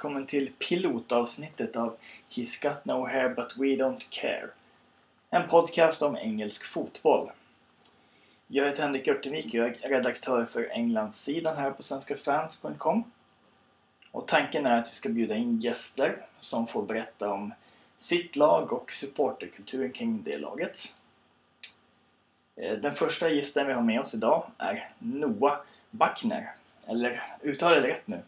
Välkommen till pilotavsnittet av He's got no hair but we don't care. En podcast om engelsk fotboll. Jag heter Henrik Örtenvik och jag är redaktör för Englandssidan här på svenskafans.com. Och tanken är att vi ska bjuda in gäster som får berätta om sitt lag och supporterkulturen kring det laget. Eh, den första gästen vi har med oss idag är Noah Backner. Eller uttalar det rätt nu?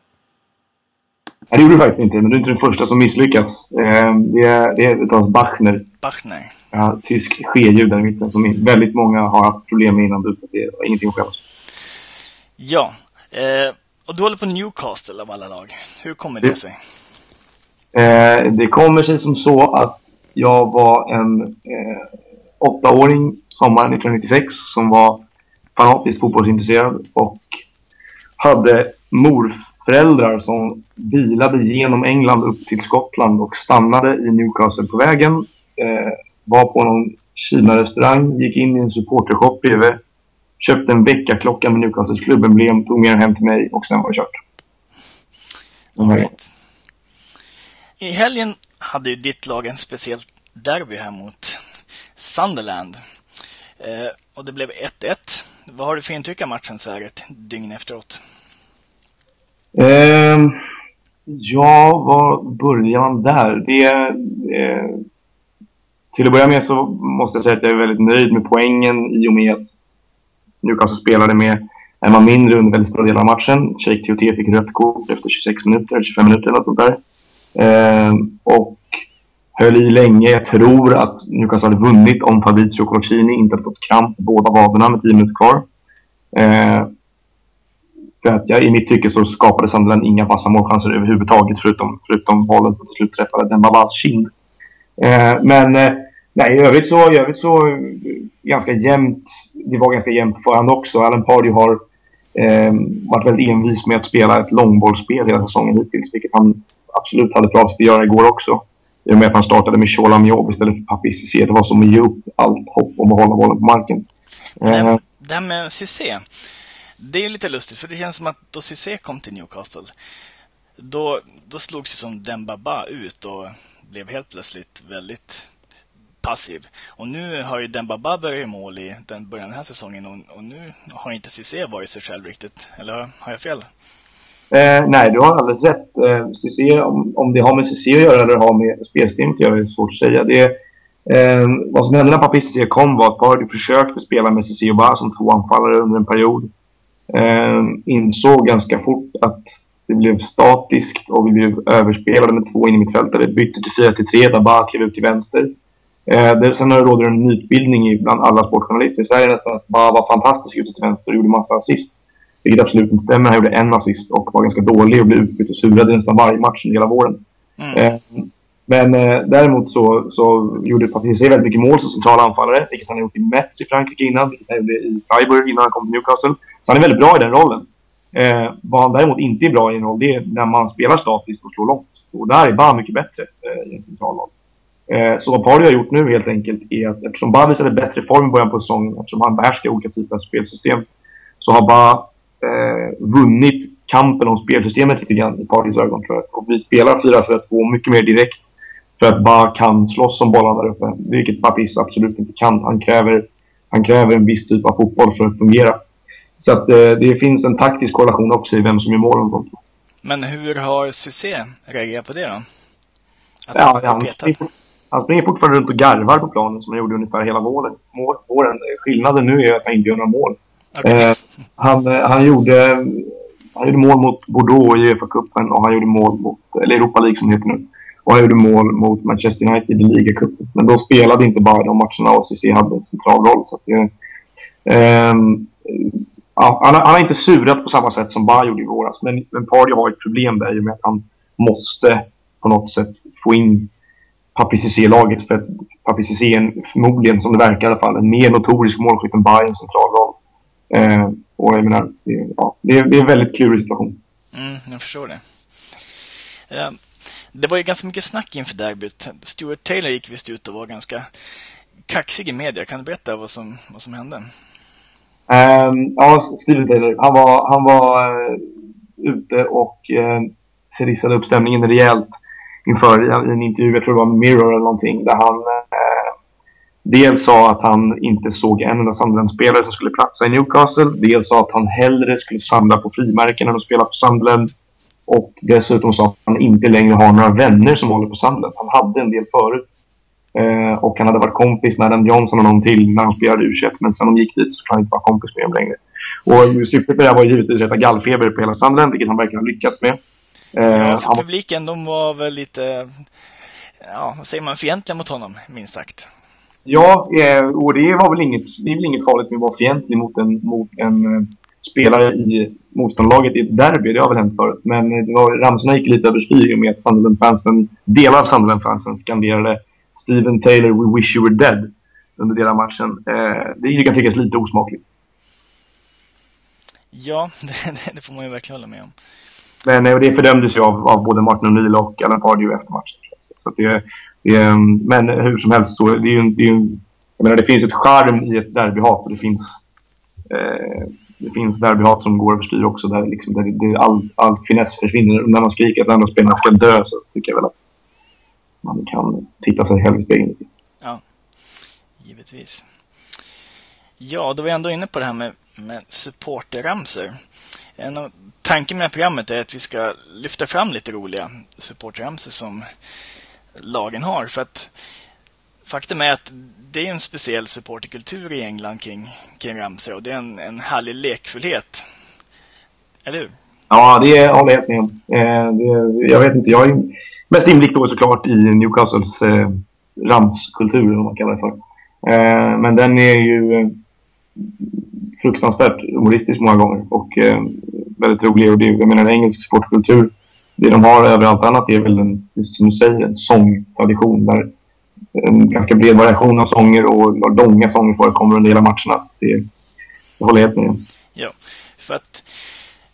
Nej, det gjorde du faktiskt inte, men du är inte den första som misslyckas. Eh, det, är, det uttalas Bachner. Bachner. Ja, tysk ske-ljud där i mitten som väldigt många har haft problem med innan. Det är ingenting att skämmas Ja, eh, och du håller på Newcastle av alla lag. Hur kommer det sig? Eh, det kommer sig som så att jag var en eh, åttaåring sommaren 1996 som var fanatiskt fotbollsintresserad och hade morföräldrar som bilade genom England upp till Skottland och stannade i Newcastle på vägen. Eh, var på någon Kina-restaurang, gick in i en supportershop bredvid, köpte en väckarklocka med Newcastles klubbemblem, tog med den hem till mig och sen var det kört. All right. I helgen hade ju ditt lag en speciell derby här mot Sunderland. Eh, och det blev 1-1. Vad har du för intryck av matchen så här ett dygn efteråt? Eh, ja, var börjar man där? Det, eh, till att börja med så måste jag säga att jag är väldigt nöjd med poängen i och med att Newcastle spelade med en man mindre under väldigt stora delar av matchen. Sheikh TOT fick rött kort efter 26 minuter, eller 25 minuter eller något sånt där. Eh, och höll i länge. Jag tror att Newcastle hade vunnit om Fabrizio Colocini inte hade fått kramp på båda vaderna med 10 minuter kvar. Eh, för att jag, i mitt tycke så skapade Sunderland inga vassa målchanser överhuvudtaget förutom, förutom bollen som till slut träffade den Babas kind. Eh, men eh, nej, i övrigt så, i övrigt så eh, ganska jämnt. Det var ganska jämnt på förhand också. Alan Pardew har eh, varit väldigt envis med att spela ett långbollsspel hela säsongen hittills, vilket han absolut hade för avsikt att göra igår också. I och med att han startade med Shola Miob istället för Papi Cissé. Det var som att ge upp allt hopp om att hålla bollen på marken. Eh, det här med Cissé. Det är lite lustigt, för det känns som att då Cissé kom till Newcastle, då, då slogs ju som Dembaba ut och blev helt plötsligt väldigt passiv. Och nu har ju Dembaba börjat i mål i den början av den här säsongen och, och nu har inte Cissé varit sig själv riktigt. Eller har jag fel? Eh, nej, du har alldeles rätt. Eh, Cissé, om, om det har med Cissé att göra eller har med spelstimmet, att göra är svårt att säga. Det, eh, vad som hände när Papi Cissé kom var att Pardy försökte spela med Cissé och Ba som två anfallare under en period. Eh, insåg ganska fort att det blev statiskt och vi blev överspelade med två in i mittfältare. Bytte till 4 till 3 där Ba klev ut till vänster. Eh, det, sen råder en mytbildning bland alla sportjournalister i Sverige nästan att Ba var fantastisk ute till vänster och gjorde massa assist. Vilket absolut inte stämmer. Han gjorde en assist och var ganska dålig och blev utbytt och surade nästan varje match under hela våren. Mm. Eh, men eh, däremot så, så gjorde Patrice väldigt mycket mål som central anfallare, vilket han har gjort i Metz i Frankrike innan, vilket han gjorde i Freiburg innan han kom till Newcastle. Så han är väldigt bra i den rollen. Eh, vad han däremot inte är bra i en roll, det är när man spelar statiskt och slår långt. Och där är Bah mycket bättre eh, i en central roll. Eh, så vad Pardy har gjort nu helt enkelt är att eftersom Ba visade bättre form i början på säsongen, eftersom han behärskar olika typer av spelsystem, så har Ba eh, vunnit kampen om spelsystemet lite grann i Partys ögon tror jag. Och vi spelar 4-4-2 mycket mer direkt för att bara kan slåss om bollarna där uppe. Vilket Papis absolut inte kan. Han kräver, han kräver en viss typ av fotboll för att fungera. Så att eh, det finns en taktisk korrelation också i vem som är mål Men hur har Cissé reagerat på det då? Att ja, han, springer, han springer fortfarande runt och garvar på planen som han gjorde ungefär hela våren. våren. Skillnaden nu är att han inte gör några mål. Okay. Eh, han, han, gjorde, han gjorde mål mot Bordeaux i Uefa-cupen och han gjorde mål mot, eller Europa League som det heter nu. Och han gjorde mål mot Manchester United i ligacupen. Men då spelade inte bara de matcherna och Cissi hade en central roll. Så att det, eh, ja, han, han, har inte surat på samma sätt som Ba gjorde i våras. Men, men Pardy har ett problem där i och med att han måste på något sätt få in Papi Cissé-laget. För att Papi Cissé är förmodligen, som det verkar i alla fall, en mer notorisk målskytt än Ba i en central roll. Eh, och jag menar, det, ja, det, är, det är en väldigt klurig situation. Mm, jag förstår det. Uh, det var ju ganska mycket snack inför derbyt. Stuart Taylor gick visst ut och var ganska kaxig i media. Kan du berätta vad som, vad som hände? Um, ja, Steven Taylor. Han var, han var uh, ute och uh, trissade upp stämningen rejält inför i en intervju, jag tror det var Mirror eller någonting, där han eh, dels sa att han inte såg en enda Sunderland-spelare som skulle platsa i Newcastle. Dels sa att han hellre skulle samla på frimärken än att spela på Sunderland. Och dessutom sa att han inte längre har några vänner som håller på Sunderland. Han hade en del förut. Eh, och han hade varit kompis med Adam Johnson och någon till när han spelade u Men sen de gick dit så kan han inte vara kompis med dem längre. Och syftet med det här var givetvis att rätta gallfeber på hela Sunderland, vilket han verkligen har lyckats med. Eh, ja, för publiken, de var väl lite, ja, vad säger man, fientliga mot honom, minst sagt. Ja, eh, och det var väl inget, det är väl inget farligt med att vara fientlig mot en, mot en eh, spelare i motståndarlaget i ett derby. Det har väl hänt förut. Men det var, ramsorna gick lite överstyr med att Sunderland-fansen, delar av Sunderland-fansen skanderade Steven Taylor, we wish you were dead under delar av matchen. det kan tyckas lite osmakligt. Ja, det, det, får man ju verkligen hålla med om. Men det fördömdes ju av, av både Martin O'Neill och Alan Pardew efter matchen. Så det, det, men hur som helst så det är ju, det är ju, jag menar det finns ett charm i ett derbyhat och det finns eh, det finns derbyhat som går överstyr också där, liksom, där det, all, all finess försvinner. När man skriker att andra spelarna ska dö så tycker jag väl att man kan titta sig själv i spegeln. Ja, givetvis. Ja, då var vi ändå inne på det här med, med supporterramsor. En av tanken med programmet är att vi ska lyfta fram lite roliga supporterramsor som lagen har. För att faktum är att det är en speciell supporterkultur i England kring, kring ramsor och det är en, en härlig lekfullhet. Eller hur? Ja, det håller jag helt med om. Eh, jag vet inte, jag är mest inblick då såklart i Newcastles eh, ramskultur, om man kallar det för. Eh, men den är ju eh, fruktansvärt humoristisk många gånger och eh, väldigt rolig. Och det, jag menar, engelsk sportkultur det de har överallt annat är väl en, just som du säger, en sångtradition där en ganska bred variation av sånger och långa sånger förekommer under hela matcherna. Det, det håller jag helt med Ja, för att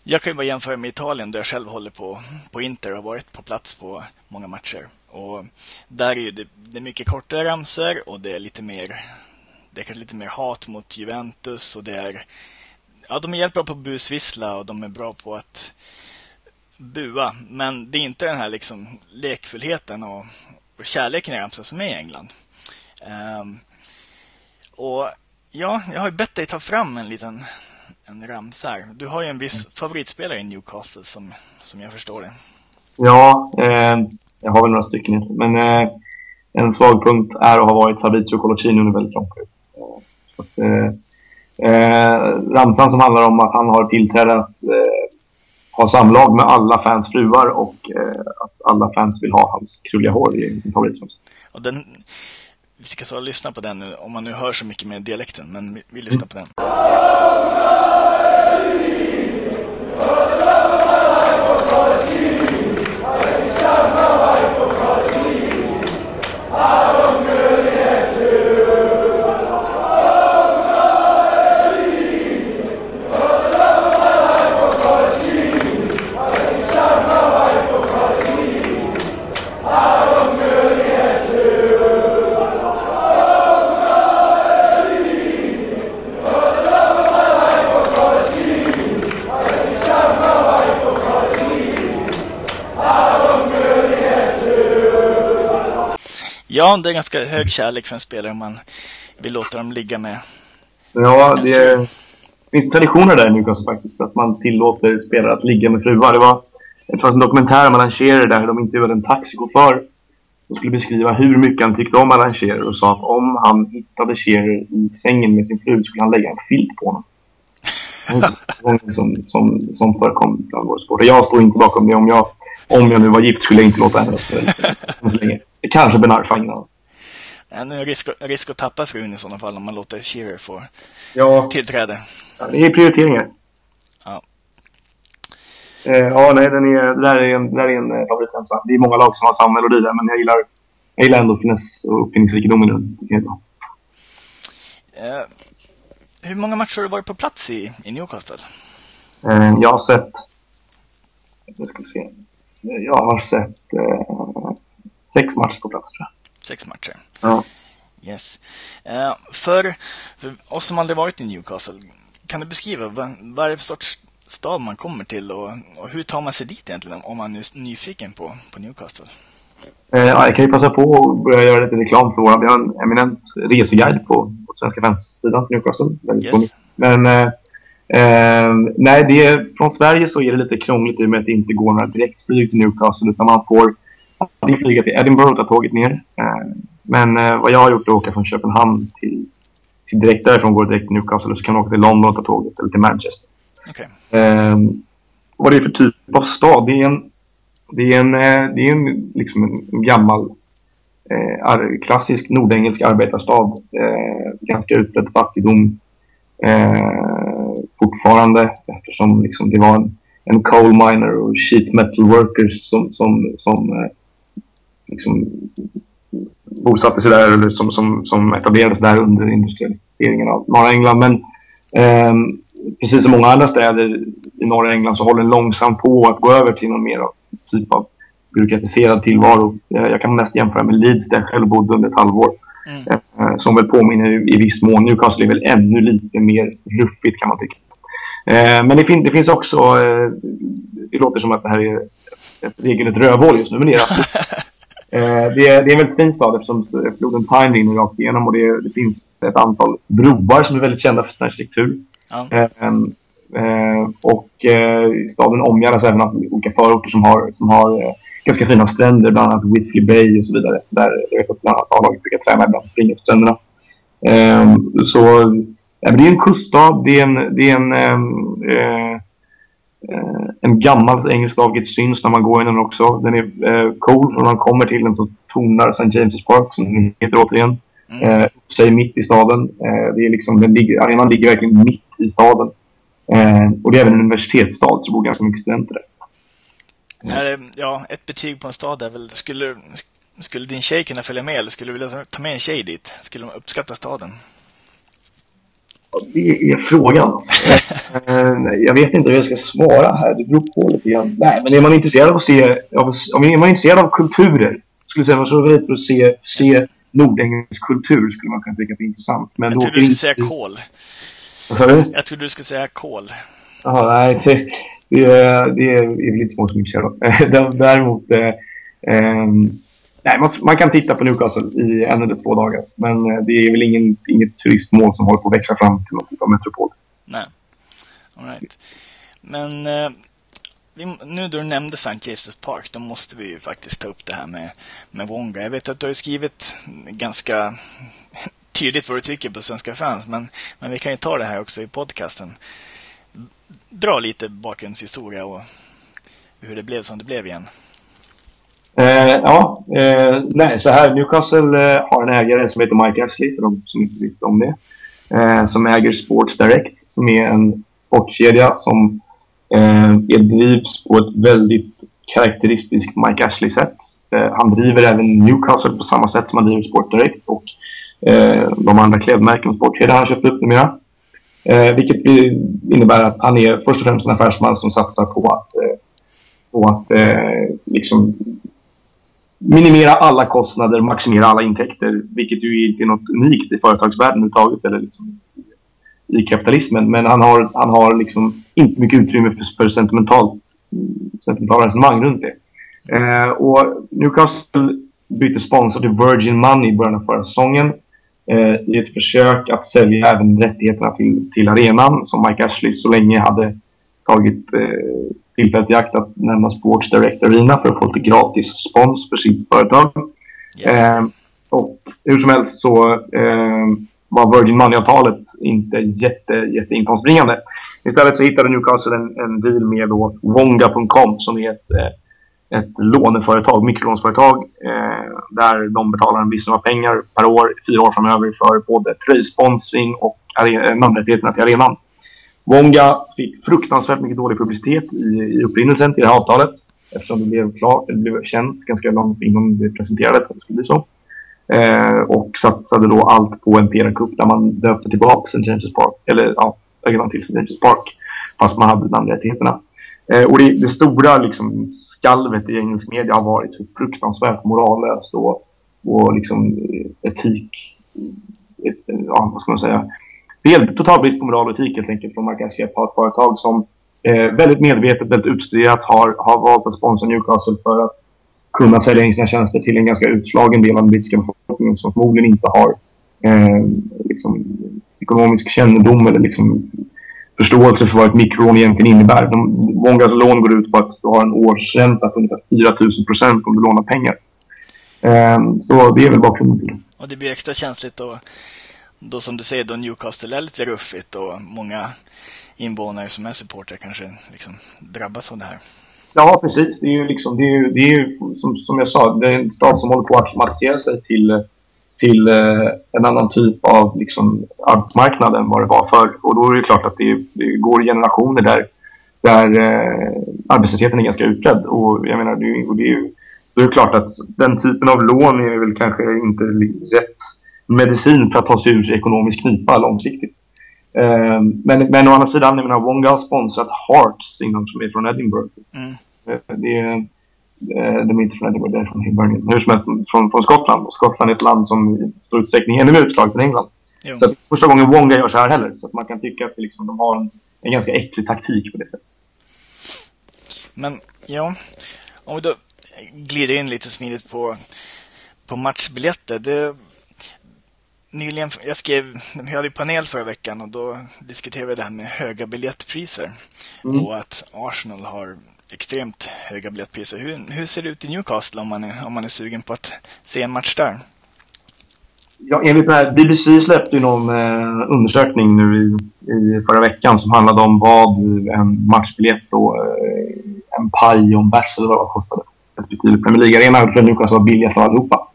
jag kan ju bara jämföra med Italien där jag själv håller på, på Inter och har varit på plats på många matcher. Och där är det, det är mycket kortare ramser och det är lite mer det är kanske lite mer hat mot Juventus och det är ja, de är hjälpbra på att busvissla och de är bra på att bua. Men det är inte den här liksom lekfullheten och, och kärleken i Ramsar som är i England. Um, och ja, jag har ju bett dig ta fram en liten en ramsa Du har ju en viss favoritspelare i Newcastle som, som jag förstår det. Ja, eh, jag har väl några stycken. Men eh, en svag punkt är och har varit Fabrizio Colocini under väldigt lång tid. Eh, eh, ramsan som handlar om att han har tillträde att eh, ha samlag med alla fans fruar och eh, att alla fans vill ha hans krulliga hår i sin favoritsång. Och den, vi ska så lyssna på den nu, om man nu hör så mycket med dialekten, men vi, vi lyssnar på den. Ja, det är ganska hög kärlek för en spelare om man vill låta dem ligga med. Ja, det är, finns traditioner där i Newcastle faktiskt. Att man tillåter spelare att ligga med fruar. Det var det fanns en dokumentär om Alan Shearer där de intervjuade en taxichaufför som skulle beskriva hur mycket han tyckte om Alan Shearer och sa att om han hittade Shearer i sängen med sin fru skulle han lägga en filt på honom. som, som, som förekom bland våra supportrar. Jag står inte bakom det. Om jag, om jag nu var gift skulle jag inte låta henne rösta. Kanske Ben Arfa, ingen En risk, risk att tappa frun i sådana fall om man låter Shearer få ja. tillträde. Ja, det är prioriteringar. Ja. Eh, ja, nej, den är, det där är en, där är en eh, favoritrensa. Det är många lag som har samma melodi där, men jag gillar, jag gillar ändå finess och uppfinningsrikedomen. Eh, hur många matcher har du varit på plats i, i Newcastle? Eh, jag har sett... Jag ska se. Jag har sett eh, sex matcher på plats tror jag. Sex matcher? Ja. Yes. Uh, för, för oss som aldrig varit i Newcastle, kan du beskriva vad, vad är det för sorts stad man kommer till och, och, hur tar man sig dit egentligen om man är nyfiken på, på Newcastle? Eh, ja, jag kan ju passa på att börja göra lite reklam för våra. Vi har en eminent reseguide på, på Svenska fans-sidan till Newcastle. Yes. Men eh, eh, nej, det är, från Sverige så är det lite krångligt i och med att det inte går några direktflyg till Newcastle utan man får antingen flyga till Edinburgh och ta tåget ner. Eh, men eh, vad jag har gjort är att åka från Köpenhamn till, till direkt därifrån går direkt till Newcastle och så kan man åka till London och ta tåget eller till Manchester. Okay. Eh, vad det är för typ av stad? Det är en, det är en, eh, det är en, liksom en gammal eh, klassisk nordengelsk arbetarstad. Ganska utbredd fattigdom eh, fortfarande eftersom liksom, det var en, en coal miner och sheet metal workers som, som, som eh, liksom, bosatte sig där eller som, som, som etablerades där under industrialiseringen av norra England. Men eh, precis som många andra städer i norra England så håller den långsamt på att gå över till någon mer typ av byråkratiserad tillvaro. Eh, jag kan mest jämföra med Leeds där jag själv bodde under ett halvår. Mm. Eh, som väl påminner i viss mån. Newcastle är väl ännu lite mer ruffigt kan man tycka. Eh, men det, fin det finns också, eh, det låter som att det här är ett regelrätt rövhål just nu, men det är det, är, det är en väldigt fin stad eftersom floden Tyne rinner rakt igenom och det, det, finns ett antal broar som är väldigt kända för sin arkitektur. Ja. Och staden omgärdas även av olika förorter som har, som har ganska fina stränder, bland annat Whitley Bay och så vidare. Där jag vet att bland annat A-laget brukar träna ibland springa på stränderna. Eh, så det är en kuststad, det är en, det är en Eh, en gammal engelsk stavgate syns när man går in den också. Den är eh, cool och när man kommer till den så tonar St. James' Park som den heter återigen. Mm. Eh, sig mitt i staden. Det är liksom, den ligger, arenan ligger verkligen mitt i staden. Och det är även en universitetsstad så det bor ganska mycket studenter där. Mm. Ja, ett betyg på en stad är väl, skulle, skulle din tjej kunna följa med eller skulle du vilja ta med en tjej dit? Skulle de uppskatta staden? Det är frågan. Eh, jag vet inte hur jag ska svara här. Det beror på lite grann. Nej, men är man intresserad av att se, av, om är man intresserad av kulturer, skulle säga man så för att se, se nordengelsk kultur skulle man kunna tycka att det är intressant. Men jag trodde du skulle säga kol. Vad sa du? Jag trodde du skulle säga kol. Jaha, nej. Det, det, det är väl lite många som är intresserade Däremot eh, eh, Nej, man, man, kan titta på Newcastle i en eller två dagar. Men eh, det är väl ingen, inget turistmål som håller på att växa fram till någon typ av metropol. Nej, all right. Men eh, nu då du nämnde St. James' Park, då måste vi ju faktiskt ta upp det här med, med Wonga. Jag vet att du har skrivit ganska tydligt vad du tycker på Svenska fans, men, men vi kan ju ta det här också i podcasten. Dra lite bakgrundshistoria och hur det blev som det blev igen. Eh, ja, eh, nej, så här. Newcastle eh, har en ägare som heter Mike Ashley, för de som inte visste om det. Eh, som äger Sports Direct, som är en sportkedja som eh, drivs på ett väldigt karaktäristiskt Mike Ashley-sätt. Eh, han driver även Newcastle på samma sätt som han driver Sport Direct och eh, de andra klädmärken och sportkedjor han köpt upp numera. Eh, vilket innebär att han är först och främst en affärsman som satsar på att, eh, på att eh, liksom minimera alla kostnader, maximera alla intäkter, vilket ju inte är något unikt i företagsvärlden överhuvudtaget eller liksom i kapitalismen. Men han har, han har liksom inte mycket utrymme för, för sentimentalt, sentimentala resonemang runt det. Eh, och Newcastle bytte sponsor till Virgin Money i början av förra säsongen i ett försök att sälja även rättigheterna till, till arenan som Mike Ashley så länge hade tagit eh, tillfället i akt att nämna Sports Direct Arena för att få lite gratis spons för sitt företag. Yes. Eh, och hur som helst så eh, var Virgin Money-avtalet inte jätte, jätteinkomstbringande. Istället så hittade Newcastle en, en deal med då Wonga.com som är ett, eh, ett låneföretag, mikrolånsföretag eh, där de betalar en viss summa pengar per år, fyra år framöver för både tröjsponsring och eh, namnrättigheterna till arenan. Wonga fick fruktansvärt mycket dålig publicitet i, i upprinnelsen till det här avtalet eftersom det blev klar, det blev känt ganska långt innan det presenterades att det skulle bli så. Eh, och satsade då allt på en PR-kupp där man döpte tillbaka St. James' Park, eller ja, ögonen till St. James' Park, fast man hade namnrättigheterna. Eh, och det, det, stora liksom, skalvet i engelsk media har varit hur fruktansvärt morallöst och, och liksom etik, Et, ja, vad ska man säga, det är total brist på moral och etik helt enkelt från Mark på ett företag som eh, väldigt medvetet, väldigt utstuderat har, har valt att sponsra Newcastle för att kunna sälja in sina tjänster till en ganska utslagen del av den brittiska befolkningen som förmodligen inte har eh, liksom, ekonomisk kännedom eller liksom, förståelse för vad ett mikrorån egentligen innebär. De, många lån går ut på att du har en årsränta på ungefär 4 000 procent om du lånar pengar. Eh, så det är väl bakgrunden till det. Och det blir extra känsligt då, då som du säger, då Newcastle är lite ruffigt och många invånare som är supportrar kanske liksom drabbas av det här. Ja, precis. Det är ju, liksom, det är ju, det är som, som jag sa, det är en stad som håller på att automatisera sig till, till eh, en annan typ av liksom, arbetsmarknad än vad det var förr. Och då är det klart att det, det går generationer där, där eh, arbetslösheten är ganska utbredd. Och jag menar, det, och det är ju, då är det klart att den typen av lån är väl kanske inte rätt medicin för att ta sig ur ekonomisk knipa långsiktigt. Eh, men, men å andra sidan, jag menar, Wonga har sponsrat Hearts som är från Edinburgh. Mm. Eh, det är, de är inte från Edinburgh, det är från Hibernian. Hur som helst från, från Skottland. Och Skottland är ett land som i stor utsträckning är ännu mer utslaget än England. Jo. Så att första gången Wonga gör så här heller. Så att man kan tycka att liksom, de har en, en ganska äcklig taktik på det sättet. Men ja, om vi då glider in lite smidigt på, på matchbiljetter. Det, nyligen, jag skrev, vi hade panel förra veckan och då diskuterade vi det här med höga biljettpriser. Mm. Och att Arsenal har extremt höga biljettpriser. Hur, hur ser det ut i Newcastle om man, är, om man är sugen på att se en match där? Ja, enligt den här, BBC släppte ju någon eh, undersökning nu i, i förra veckan som handlade om vad en matchbiljett då, eh, en paj och en bärs eller vad det kostade. Respektive Premier League-arena. för Newcastle var billigast av allihopa.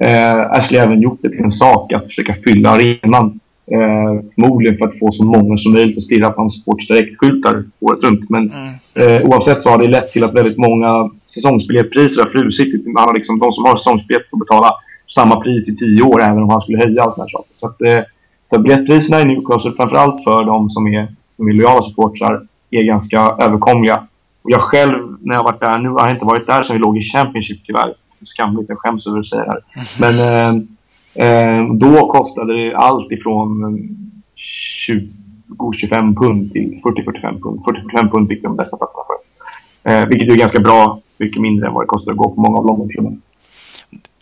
Eh, Ashley har även gjort det till en sak att försöka fylla arenan. Eh, förmodligen för att få så många som möjligt att stirra på hans Sports Direct-skyltar året runt. Men mm. eh, oavsett så har det lett till att väldigt många säsongsbiljettpriser har frusit. Han har liksom, de som har säsongsbiljett får betala samma pris i tio år även om han skulle höja och sådana saker. Så, att, eh, så biljettpriserna i Newcastle, framförallt för de som är, som är lojala supportrar, är ganska överkomliga. Och jag själv, när jag varit där, nu har jag inte varit där sen vi låg i Championship tyvärr skamligt, jag skäms över att säga det här. Men eh, Eh, då kostade det allt ifrån 20-25 pund till 40-45 pund. 40-45 pund fick de bästa platserna för. Eh, vilket är ganska bra, mycket mindre än vad det kostar att gå på många av Londonklubbarna.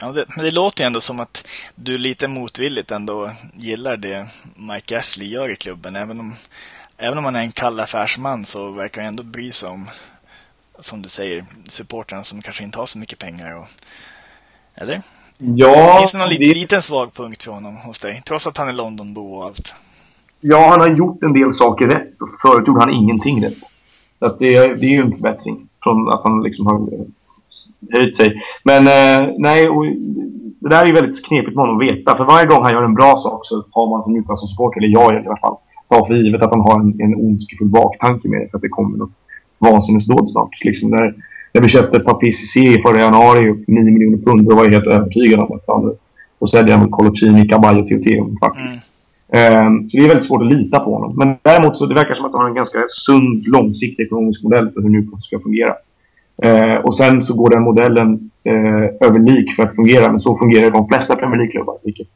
Ja, det, men det låter ju ändå som att du lite motvilligt ändå gillar det Mike Ashley gör i klubben. Även om, även om han är en kall affärsman så verkar han ändå bry sig om som du säger, supportrarna som kanske inte har så mycket pengar. Och, eller? Ja. Finns det någon det... liten svag punkt för honom hos dig? Trots att han är Londonbo och allt. Ja, han har gjort en del saker rätt och förut gjorde han ingenting rätt. Så att det, det är ju en förbättring från att han liksom har eh, höjt sig. Men eh, nej, och det där är ju väldigt knepigt med honom att veta. För varje gång han gör en bra sak så har man som Newcastle-supporter, eller jag i alla fall, tar för givet att han har en, en ondskefull baktanke med det för att det kommer något vansinnesdåd snart. Liksom där, när vi köpte ett par PCC i förra januari och 9 miljoner pund, då var jag helt övertygad om att han och sälja mot Colocini, Caballo och Teoteum faktiskt. Mm. Um, så det är väldigt svårt att lita på honom. Men däremot så det verkar som att han har en ganska sund, långsiktig ekonomisk modell för hur Newcastle ska fungera. Uh, och sen så går den modellen uh, över lik för att fungera, men så fungerar de flesta Premier League-klubbar, vilket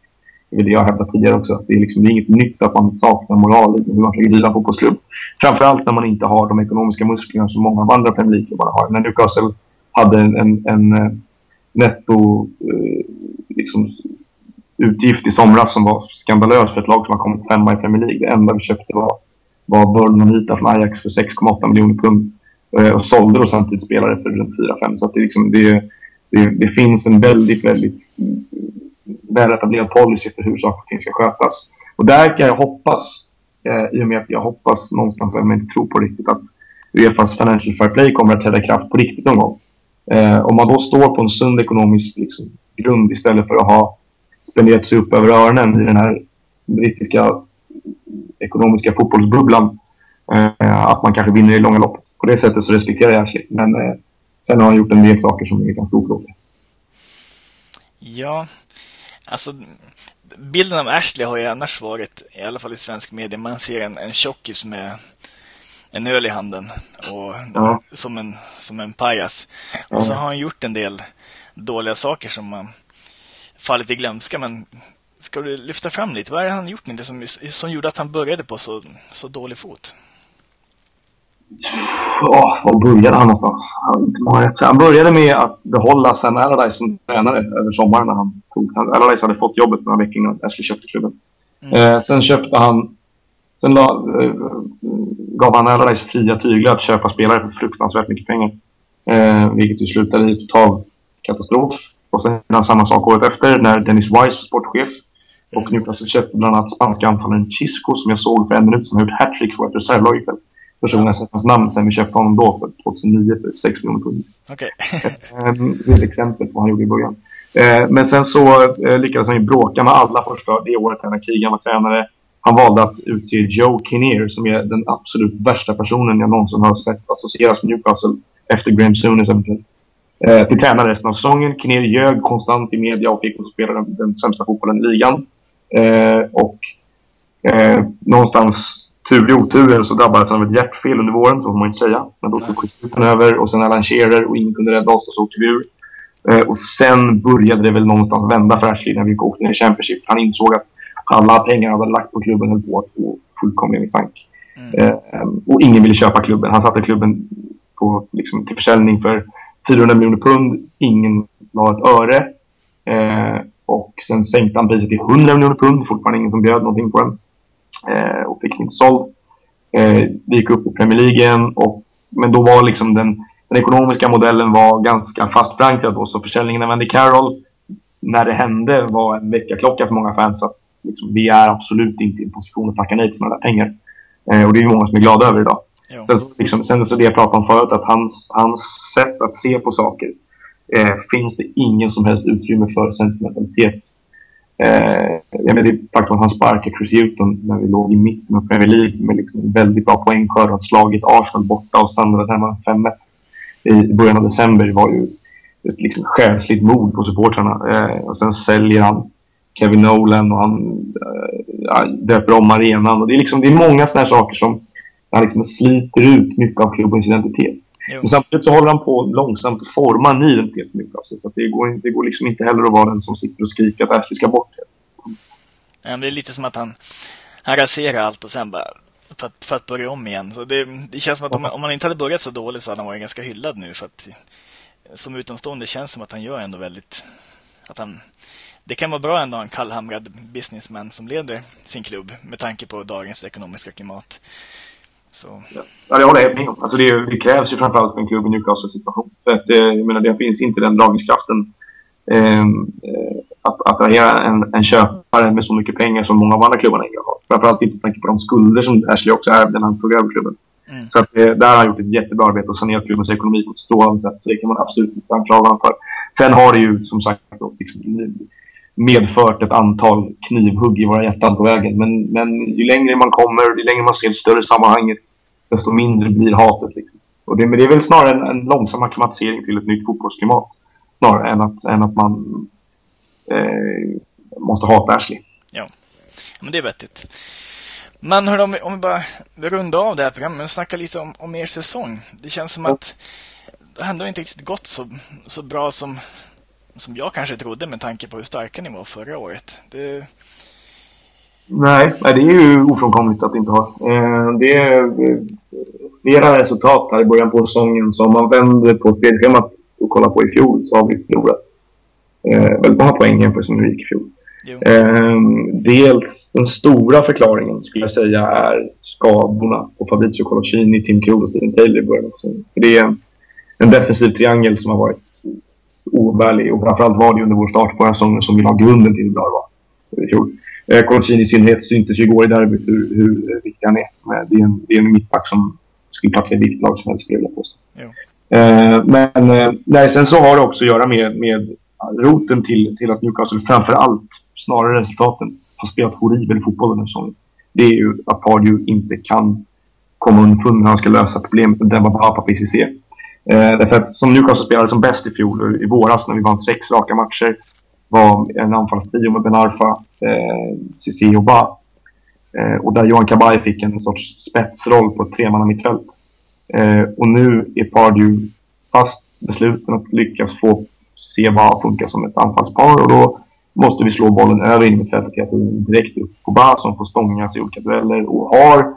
det jag hävdat tidigare också. Det är, liksom, det är inget nytt att man saknar moral i hur man försöker driva fotbollsklubb. Framförallt när man inte har de ekonomiska musklerna som många av andra Premier League-klubbarna har. När Newcastle hade en, en, en eh, netto eh, liksom, utgift i somras som var skandalös för ett lag som har kommit femma i Premier League. Det enda vi köpte var, var Burnley från Ajax för 6,8 miljoner pund. Eh, och sålde då samtidigt spelare för runt 4-5. Så det, liksom, det, det, det, finns en väldigt, väldigt väletablerad policy för hur saker och ting ska skötas. Och där kan jag hoppas, eh, i och med att jag hoppas någonstans, även om jag inte tror på riktigt, att Uefas Financial Fair Play kommer att träda i kraft på riktigt någon gång. Eh, om man då står på en sund ekonomisk liksom, grund istället för att ha spenderat sig upp över öronen i den här brittiska ekonomiska fotbollsbubblan, eh, att man kanske vinner i långa loppet. På det sättet så respekterar jag Ashley. Men eh, sen har han gjort en del saker som är ganska oförlåtliga. Ja, Alltså, bilden av Ashley har ju annars varit, i alla fall i svensk media, man ser en, en tjockis med en öl i handen och ja. som, en, som en pajas. Ja. Och så har han gjort en del dåliga saker som har fallit i glömska, men ska du lyfta fram lite? Vad är det han gjort det som, som gjorde att han började på så, så dålig fot? Oh, var började han någonstans? Han började med att behålla Sam Allardyce som tränare över sommaren när han tog... Allardyce hade fått jobbet några veckor innan Ashley köpte klubben. Mm. Eh, sen köpte han... Sen la, eh, gav han Allardyce fria tyglar att köpa spelare för fruktansvärt mycket pengar. Eh, vilket ju slutade i total katastrof. Och sen gjorde han samma sak året efter när Dennis Wise var sportchef. Och Newcastle köpte bland annat spanska anfallaren Chisco som jag såg för en minut som har gjort hattrick för ett reservlag ikväll. Jag sett hans namn sen vi köpte honom då för 2009 för 6 miljoner pund. Okej. Okay. det är ett exempel på vad han gjorde i början. Eh, men sen så eh, lyckades han ju bråka med alla första det året när Keegan var tränare. Han valde att utse Joe Kinnear som är den absolut värsta personen jag någonsin har sett associeras med Newcastle efter Graham Souness eventuellt. Eh, till tränare resten av säsongen. Kinnear ljög konstant i media och fick oss spela den, den sämsta fotbollen i ligan. Och eh, någonstans tur i oturen så drabbades han av ett hjärtfel under våren, så får man inte säga. Men då tog skjuten över och sen Alan Shearer och ingen kunde rädda oss och så åkte vi ur. Eh, och sen började det väl någonstans vända för Ashley när vi åkte ner i Championship. Han insåg att alla pengar han hade lagt på klubben höll på att gå fullkomligen i sank. Mm. Eh, och ingen ville köpa klubben. Han satte klubben på, liksom, till försäljning för 400 miljoner pund. Ingen la ett öre. Eh, och sen sänkte han priset till 100 miljoner pund. Fortfarande ingen som bjöd någonting på den. Eh, och fick inte såld. Eh, vi gick upp i Premier League igen. Och, men då var liksom den, den ekonomiska modellen var ganska fast förankrad då. Så försäljningen av Andy Carroll, när det hände, var en väckarklocka för många fans. Att liksom, vi är absolut inte i en position att tacka nej till sådana där pengar. Eh, och det är många som är glada över idag. Sen, liksom, sen så det jag pratade om förut, att hans, hans sätt att se på saker eh, finns det ingen som helst utrymme för sentimentalitet. Eh, jag menar, det faktum att han sparkade Chris Hewton när vi låg i mitten av Premier League med liksom en väldigt bra poängskörd och slagit Arsenal borta och sandrat hemma 5-1 i början av december var ju ett liksom själsligt mod på supportrarna. Eh, och sen säljer han Kevin Nolan och han eh, döper om arenan. Och det, är liksom, det är många sådana här saker som han liksom sliter ut mycket av klubbens identitet. Jo. Men samtidigt så håller han på långsamt att forma en ny identitet för Newcastle. Så det går, det går liksom inte heller att vara den som sitter och skriker att Ashley ska bort. Ja, det är lite som att han, han raserar allt och sen bara för att, för att börja om igen. Så det, det känns som att om, om han inte hade börjat så dåligt så hade han varit ganska hyllad nu. För att som utomstående känns som att han gör ändå väldigt... Att han, det kan vara bra ändå en kallhamrad businessman som leder sin klubb med tanke på dagens ekonomiska klimat. Så. Ja, det håller jag med om. Alltså det, det krävs ju framförallt för en klubb i Newcastles situation. För att, eh, jag menar, det finns inte den dragningskraften ehm, eh, att attrahera en, en köpare med så mycket pengar som många av andra klubbarna i har. Framförallt inte med tanke på de skulder som Ashley också ärvde när han tog över klubben. Mm. Så att, eh, där har han gjort ett jättebra arbete och sanerat klubbens ekonomi på ett strålande sätt. Så det kan man absolut inte anklaga honom för. Sen har det ju som sagt då, liksom, medfört ett antal knivhugg i våra hjärtan på vägen. Men, men ju längre man kommer, ju längre man ser det större sammanhanget, desto mindre blir hatet. Liksom. Och det, men det är väl snarare en, en långsam akklimatisering till ett nytt fotbollsklimat. Snarare än att, än att man eh, måste hata Ashley. Ja, men det är vettigt. Men hör om, vi, om vi bara rundar av det här programmet och snackar lite om, om er säsong. Det känns som att det ändå inte riktigt gått så, så bra som som jag kanske trodde med tanke på hur starka ni var förra året. Det... Nej, det är ju ofrånkomligt att inte har. Eh, det är flera resultat här i början på säsongen. Så om man vänder på spelschemat och kollar på i fjol så har vi förlorat eh, väldigt många poäng jämfört med hur det gick i fjol. Eh, dels den stora förklaringen skulle jag säga är skadorna på Fabrizio Colaccini, Tim Krul och Steven Taylor i början av säsongen. Det är en defensiv triangel som har varit oumbärlig. Och framförallt var det under vår start på säsongen som vi la grunden till hur bra det var i fjol. Eh, i synnerhet syntes ju igår i derbyt hur, hur viktig han är. Det är en, det är en mittback som skulle platsa i vilket lag som helst, skulle jag påstå. Eh, men eh, nej, sen så har det också att göra med, med roten till, till att Newcastle framförallt, snarare resultaten, har spelat horribel fotboll den här säsongen. Det är ju att Pardew inte kan komma underfund med hur han ska lösa problemet med Demba Baba PCC. Eh, därför att som Newcastle spelade som bäst i fjol, i våras när vi vann sex raka matcher, var en anfallstrio med Ben Arfa, eh, Cissi och Ba. Eh, och där Johan Kabay fick en sorts spetsroll på ett tremannamittfält. Eh, och nu är Pardew fast besluten att lyckas få se att funka som ett anfallspar och då måste vi slå bollen över in i mittfältet hela tiden direkt upp på Ba som får stångas i olika dueller och har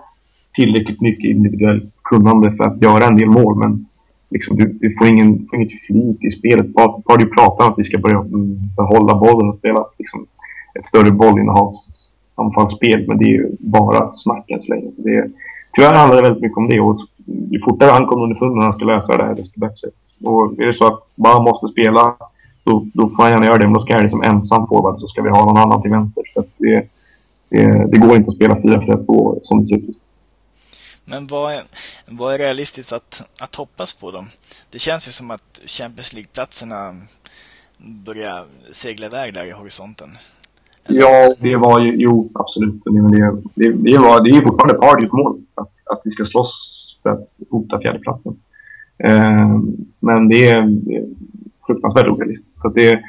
tillräckligt mycket individuellt kunnande för att göra en del mål. Men liksom, du, du får, ingen, får inget flyt i spelet. Bara, bara du pratar om att vi ska börja mm, behålla bollen och spela liksom, ett större bollinnehavsanfallsspel. Men det är ju bara snack än så länge. Så det, tyvärr handlar det väldigt mycket om det. Och ju fortare han kommer underfund när han ska lösa det här, desto bättre. Och är det så att bara måste spela, då, då får han gärna göra det. Men då ska jag liksom ensam forward, så ska vi ha någon annan till vänster. Så det, det, det, går inte att spela 4-4-2 som det ser ut. Men vad är, vad är realistiskt att, att hoppas på då? Det känns ju som att Champions League-platserna börjar segla iväg där i horisonten. Ja, det var ju, jo absolut. Det, det, det, var, det är ju fortfarande Pardys mål att, att vi ska slåss för att hota fjärdeplatsen. Eh, men det är, fruktansvärt orealistiskt. Så det,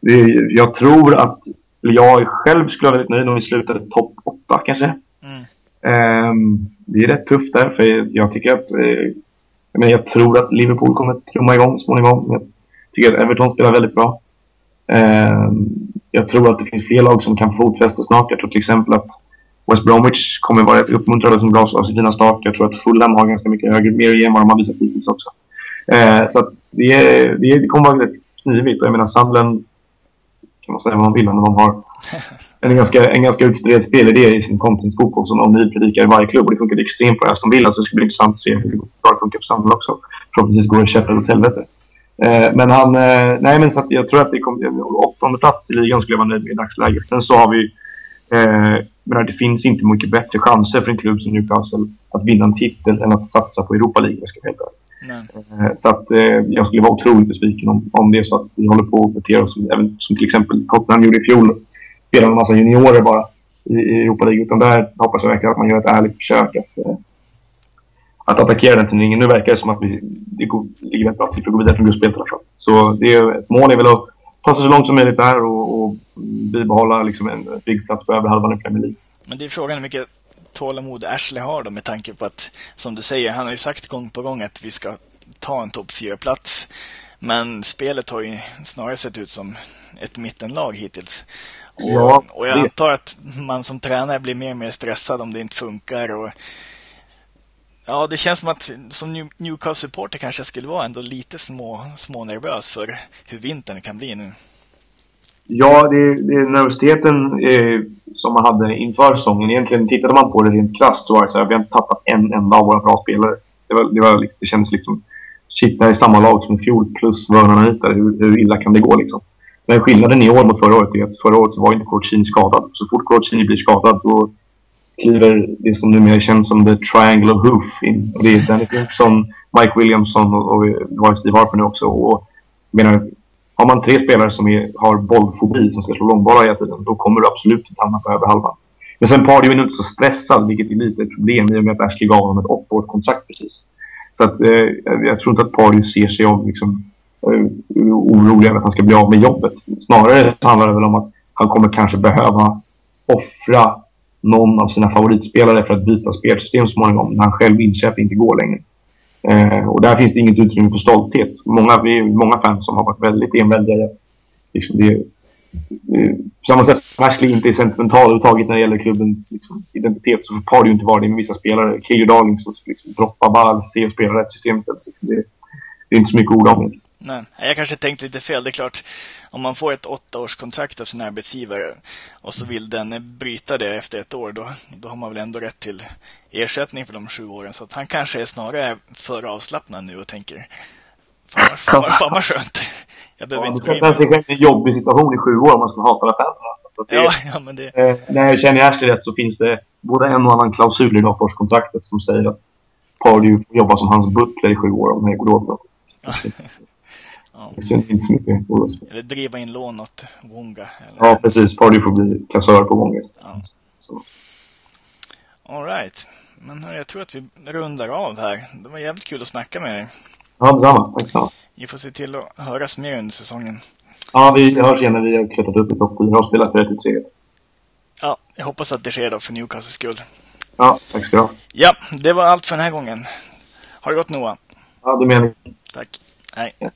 det, jag tror att jag själv skulle vara väldigt nöjd om vi slutade topp 8 kanske. Mm. Ehm, det är rätt tufft där för jag tycker att eh, jag, jag tror att Liverpool kommer att trumma igång småningom. Jag tycker att Everton spelar väldigt bra. Ehm, jag tror att det finns fler lag som kan få fotfäste snart. Jag tror till exempel att West Bromwich kommer vara rätt uppmuntrade som bra av sin fina start. Jag tror att Fulham har ganska mycket högre mer än vad de har visat hittills också. Ehm, så att det, det, det kommer vara rätt knivigt. Jag menar Sunderland kan man säga vad man vill, om de har en ganska, en ganska utbredd spelidé i sin content-fotboll som de nypredikar i varje klubb. Och det funkar extremt på Aston Villa, så det ska bli intressant att se hur bra det funkar på Sandel också. Förhoppningsvis går det Sheffield åt helvete. Eh, men han, eh, nej men så att jag tror att det kommer, åttonde plats i ligan skulle jag vara nöjd med i dagsläget. Sen så har vi, eh, men det finns inte mycket bättre chanser för en klubb som Newcastle att vinna en titel än att satsa på Europa League, ska jag Eh, så att eh, jag skulle vara otroligt besviken om, om det är så att vi håller på att bete oss som, som till exempel Tottenham gjorde i fjol spelar en massa juniorer bara i, Europa League. Utan där hoppas jag verkligen att man gör ett ärligt försök att, eh, att attackera den turneringen. Nu verkar det som att vi, det går, ligger väldigt bra till för att gå vidare från gruppspelet i alla fall. Så det är, ett mål är väl att ta sig så långt som möjligt där och, och bibehålla liksom en byggplats på över halvan i Premier League. Men det är frågan hur mycket tålamod Ashley har då med tanke på att, som du säger, han har ju sagt gång på gång att vi ska ta en topp 4-plats. Men spelet har ju snarare sett ut som ett mittenlag hittills. Och, ja, och jag antar att man som tränare blir mer och mer stressad om det inte funkar. Och, ja, det känns som att som Newcastle-supporter kanske jag skulle vara ändå lite små, små nervös för hur vintern kan bli nu. Ja, det, det nervositeten eh, som man hade inför säsongen. Egentligen tittade man på det rent krasst så var det så här, vi har inte tappat en enda av våra bra spelare. Det, var, det, var, det kändes liksom shit, det här är samma lag som i fjol plus Vernon Anita. Hur, hur illa kan det gå liksom? Men skillnaden i år mot förra året är att förra året var inte Corcini skadad. Så fort Corcini blir skadad då kliver det som numera känns som the triangle of hoof in. Och det är Dennis Nilsson, liksom Mike Williamson och, och, Steve Harper nu också. Och, menar, har man tre spelare som är, har bollfobi som ska slå långbollar hela tiden, då kommer du absolut inte hamna på över halvan. Men sen Pardew är nu inte så stressad, vilket är lite ett problem i och med att Ashley gav honom ett åttaårskontrakt precis. Så att, eh, jag tror inte att Pardew ser sig om liksom, orolig över att han ska bli av med jobbet. Snarare handlar det väl om att han kommer kanske behöva offra någon av sina favoritspelare för att byta spelsystem så småningom när han själv inser att det inte går längre. Eh, och där finns det inget utrymme för stolthet. Många, vi är många fans som har varit väldigt enväldiga i att liksom, det, på samma sätt som Ashley inte är sentimental överhuvudtaget när det gäller klubbens liksom, identitet så har det ju inte varit det med vissa spelare. Keyyo Darling som liksom, droppar bara se och spelar rätt system istället. Liksom, det, det, är inte så mycket ord om det. Nej, jag kanske tänkte lite fel. Det är klart, om man får ett åttaårskontrakt av sin arbetsgivare och så vill den bryta det efter ett år, då, då har man väl ändå rätt till ersättning för de sju åren. Så han kanske är snarare för avslappnad nu och tänker Fan vad, fan, fan vad skönt. Jag behöver ja, inte sätta sig själv i en jobbig situation i sju år om man ska hata alla fansen. Alltså. Det, ja, ja, men det... eh, när jag känner Ashley rätt så finns det både en och annan klausul i avtalskontraktet som säger att Pardew får jobba som hans butler i sju år om det går åt ja. Det syns inte så mycket Eller driva in lån åt Wonga. Eller... Ja, precis. Pardew får bli kassör på Wonga. Ja. All right. Men jag tror att vi rundar av här. Det var jävligt kul att snacka med dig. Ja, detsamma. Tack detsamma. Vi får se till att höras mer under säsongen. Ja, vi hörs igen när vi har klättrat upp i topp 4 och spelat 33. Ja, jag hoppas att det sker då för Newcastles skull. Ja, tack ska du ha. Ja, det var allt för den här gången. Har det gått Noah? Ja, det menar Tack. Hej. Ja.